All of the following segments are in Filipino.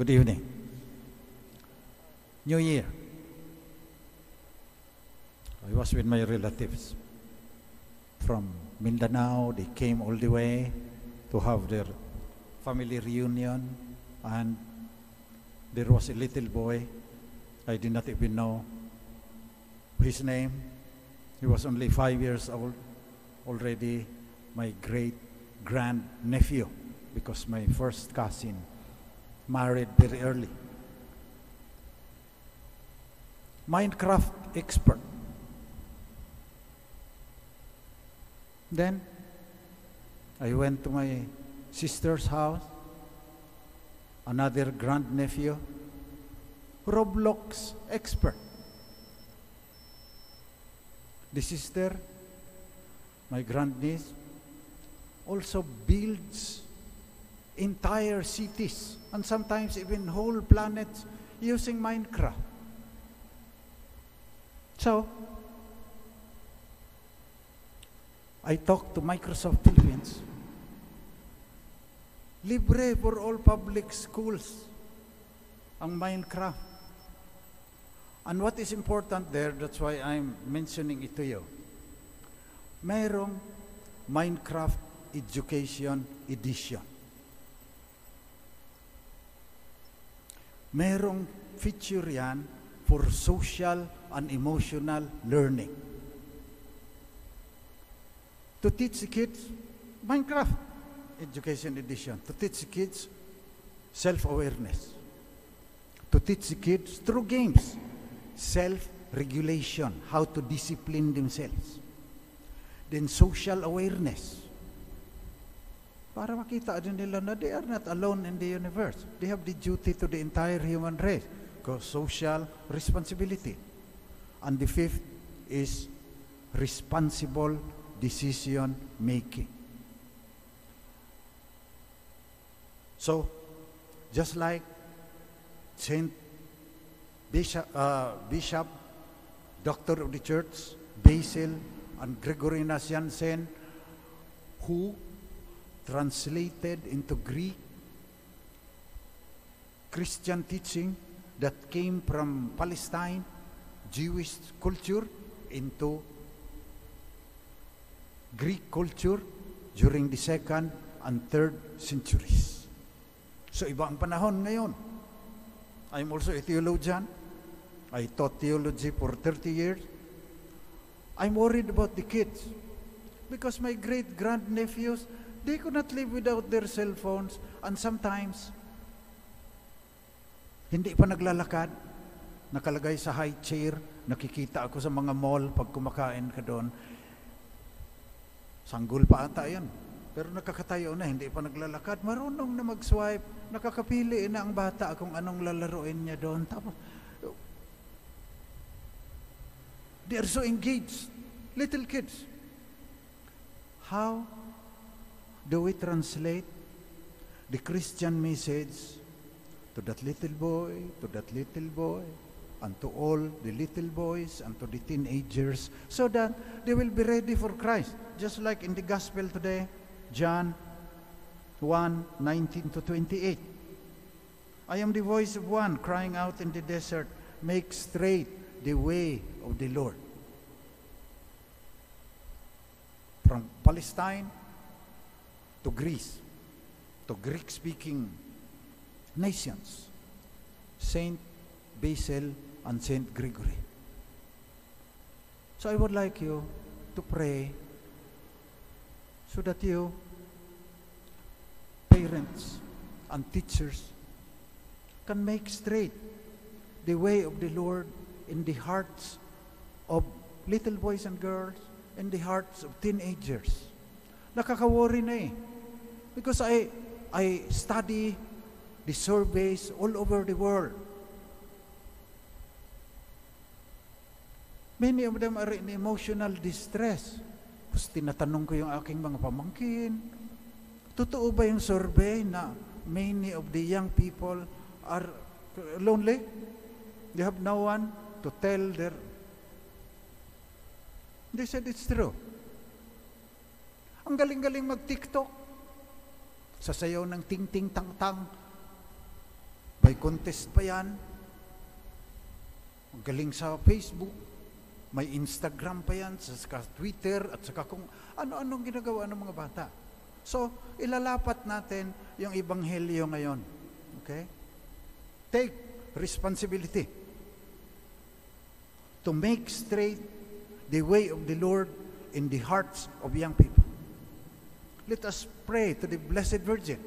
Good evening. New Year. I was with my relatives from Mindanao. They came all the way to have their family reunion, and there was a little boy. I did not even know his name. He was only five years old, already my great grand nephew, because my first cousin married very early. Minecraft expert. Then I went to my sister's house, another grandnephew, Roblox expert. The sister, my grandniece, also builds entire cities and sometimes even whole planets using Minecraft. So, I talked to Microsoft Philippines. Libre for all public schools ang Minecraft. And what is important there, that's why I'm mentioning it to you. Mayroong Minecraft Education Edition. Merong feature yan for social and emotional learning. To teach the kids Minecraft Education Edition. To teach the kids self-awareness. To teach the kids through games self-regulation, how to discipline themselves. Then social awareness. Para makita din nila na they are not alone in the universe. They have the duty to the entire human race. Because social responsibility. And the fifth is responsible decision making. So, just like Saint Bishop, uh, Bishop, Doctor of the Church, Basil, and Gregory Nassiansen, who translated into Greek Christian teaching that came from Palestine, Jewish culture, into Greek culture during the second and third centuries. So iba ang panahon ngayon. I'm also a theologian. I taught theology for 30 years. I'm worried about the kids because my great grandnephews, they could not live without their cell phones and sometimes hindi pa naglalakad, nakalagay sa high chair, nakikita ako sa mga mall pag kumakain ka doon. Sanggol pa ata yan. Pero nakakatayo na, hindi pa naglalakad. Marunong na mag-swipe. Nakakapili na ang bata kung anong lalaroin niya doon. Tapos, they are so engaged. Little kids. How do we translate the Christian message to that little boy, to that little boy, and to all the little boys and to the teenagers so that they will be ready for Christ. Just like in the gospel today, John 1 19 to 28. I am the voice of one crying out in the desert, make straight the way of the Lord. From Palestine to Greece, to Greek speaking nations, Saint Basil and Saint Gregory. So I would like you to pray so that you, parents and teachers, can make straight the way of the Lord in the hearts of little boys and girls, in the hearts of teenagers. Nakaka-worry na eh. Because I, I study the surveys all over the world. Many of them are in emotional distress. Tapos tinatanong ko yung aking mga pamangkin, totoo ba yung survey na many of the young people are lonely? They have no one to tell their... They said it's true. Ang galing-galing mag-TikTok. Sasayaw ng ting-ting-tang-tang. may contest pa yan. Galing sa Facebook, may Instagram pa yan, sa saka Twitter, at saka kung ano-anong ginagawa ng mga bata. So, ilalapat natin yung Ebanghelyo ngayon. Okay? Take responsibility to make straight the way of the Lord in the hearts of young people. Let us pray to the Blessed Virgin.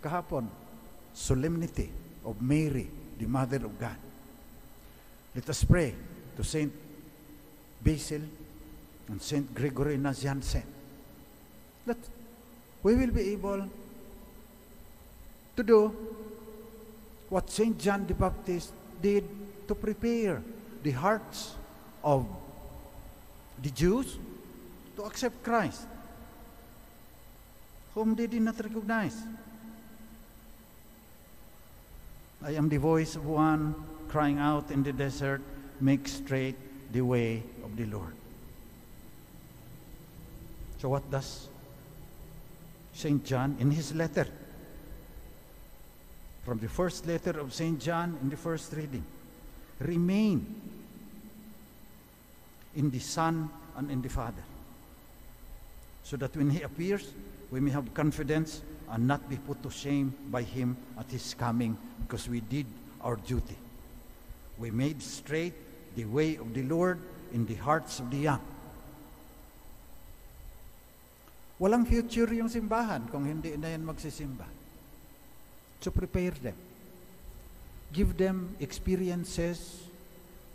Kahapon, solemnity of Mary, the Mother of God. Let us pray to Saint Basil and Saint Gregory Nazianzen. That we will be able to do what Saint John the Baptist did to prepare the hearts of the Jews to accept Christ, whom they did not recognize. I am the voice of one crying out in the desert, make straight the way of the Lord. So, what does St. John in his letter? From the first letter of St. John in the first reading remain in the Son and in the Father. So that when He appears, we may have confidence and not be put to shame by Him at His coming because we did our duty. We made straight the way of the Lord in the hearts of the young. Walang future yung simbahan kung hindi na yan magsisimba. So prepare them. Give them experiences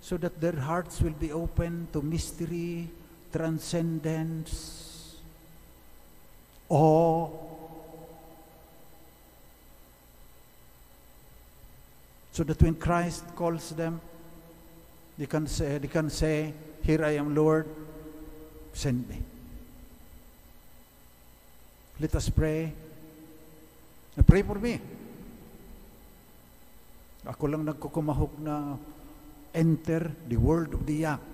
so that their hearts will be open to mystery, transcendence, awe. So that when Christ calls them, they can say, they can say, Here I am, Lord, send me. Let us pray. And pray for me. Ako lang nagkukumahog na enter the world of the young.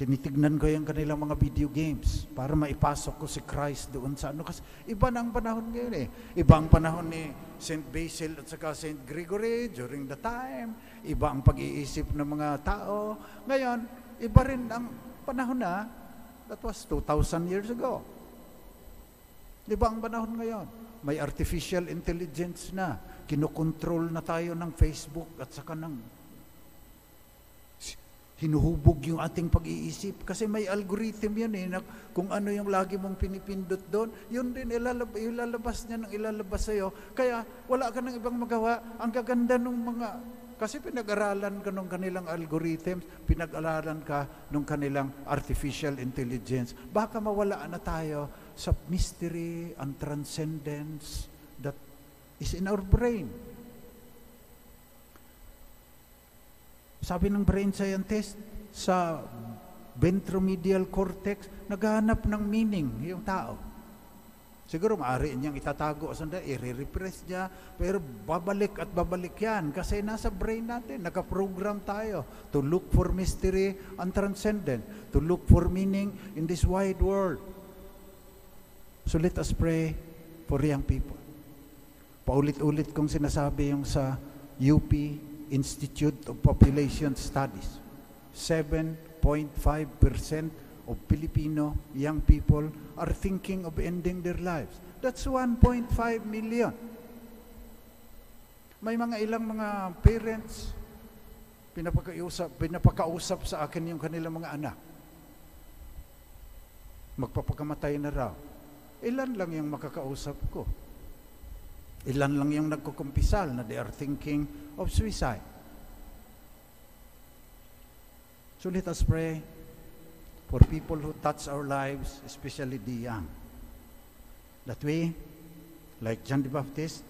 Tinitignan ko yung kanilang mga video games para maipasok ko si Christ doon sa ano. Kasi iba na ang panahon ngayon eh. Iba ang panahon ni St. Basil at saka St. Gregory during the time. Iba ang pag-iisip ng mga tao. Ngayon, iba rin ang panahon na that was 2,000 years ago. Iba ang panahon ngayon. May artificial intelligence na. Kinokontrol na tayo ng Facebook at saka ng hinuhubog yung ating pag-iisip. Kasi may algorithm yan eh na kung ano yung lagi mong pinipindot doon yun din ilalab, ilalabas niya ng ilalabas sa'yo. Kaya wala ka ng ibang magawa. Ang gaganda ng mga kasi pinag-aralan ka ng kanilang algorithms pinag-aralan ka ng kanilang artificial intelligence. Baka mawala na tayo sa mystery and transcendence that is in our brain Sabi ng brain scientist, sa ventromedial cortex, naghahanap ng meaning yung tao. Siguro maaari niyang itatago sa sandali, i-repress niya, pero babalik at babalik yan kasi nasa brain natin, nakaprogram tayo to look for mystery and transcendent, to look for meaning in this wide world. So let us pray for young people. Paulit-ulit kong sinasabi yung sa UP, Institute of Population Studies. 7.5% of Filipino young people are thinking of ending their lives. That's 1.5 million. May mga ilang mga parents, pinapakausap, pinapakausap sa akin yung kanilang mga anak. Magpapakamatay na raw. Ilan lang yung makakausap ko? Ilan lang yung nagkukumpisal na they are thinking of suicide. So let us pray for people who touch our lives, especially the young. That we, like John the Baptist,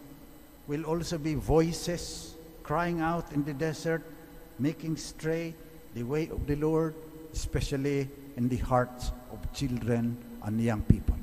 will also be voices crying out in the desert, making straight the way of the Lord, especially in the hearts of children and young people.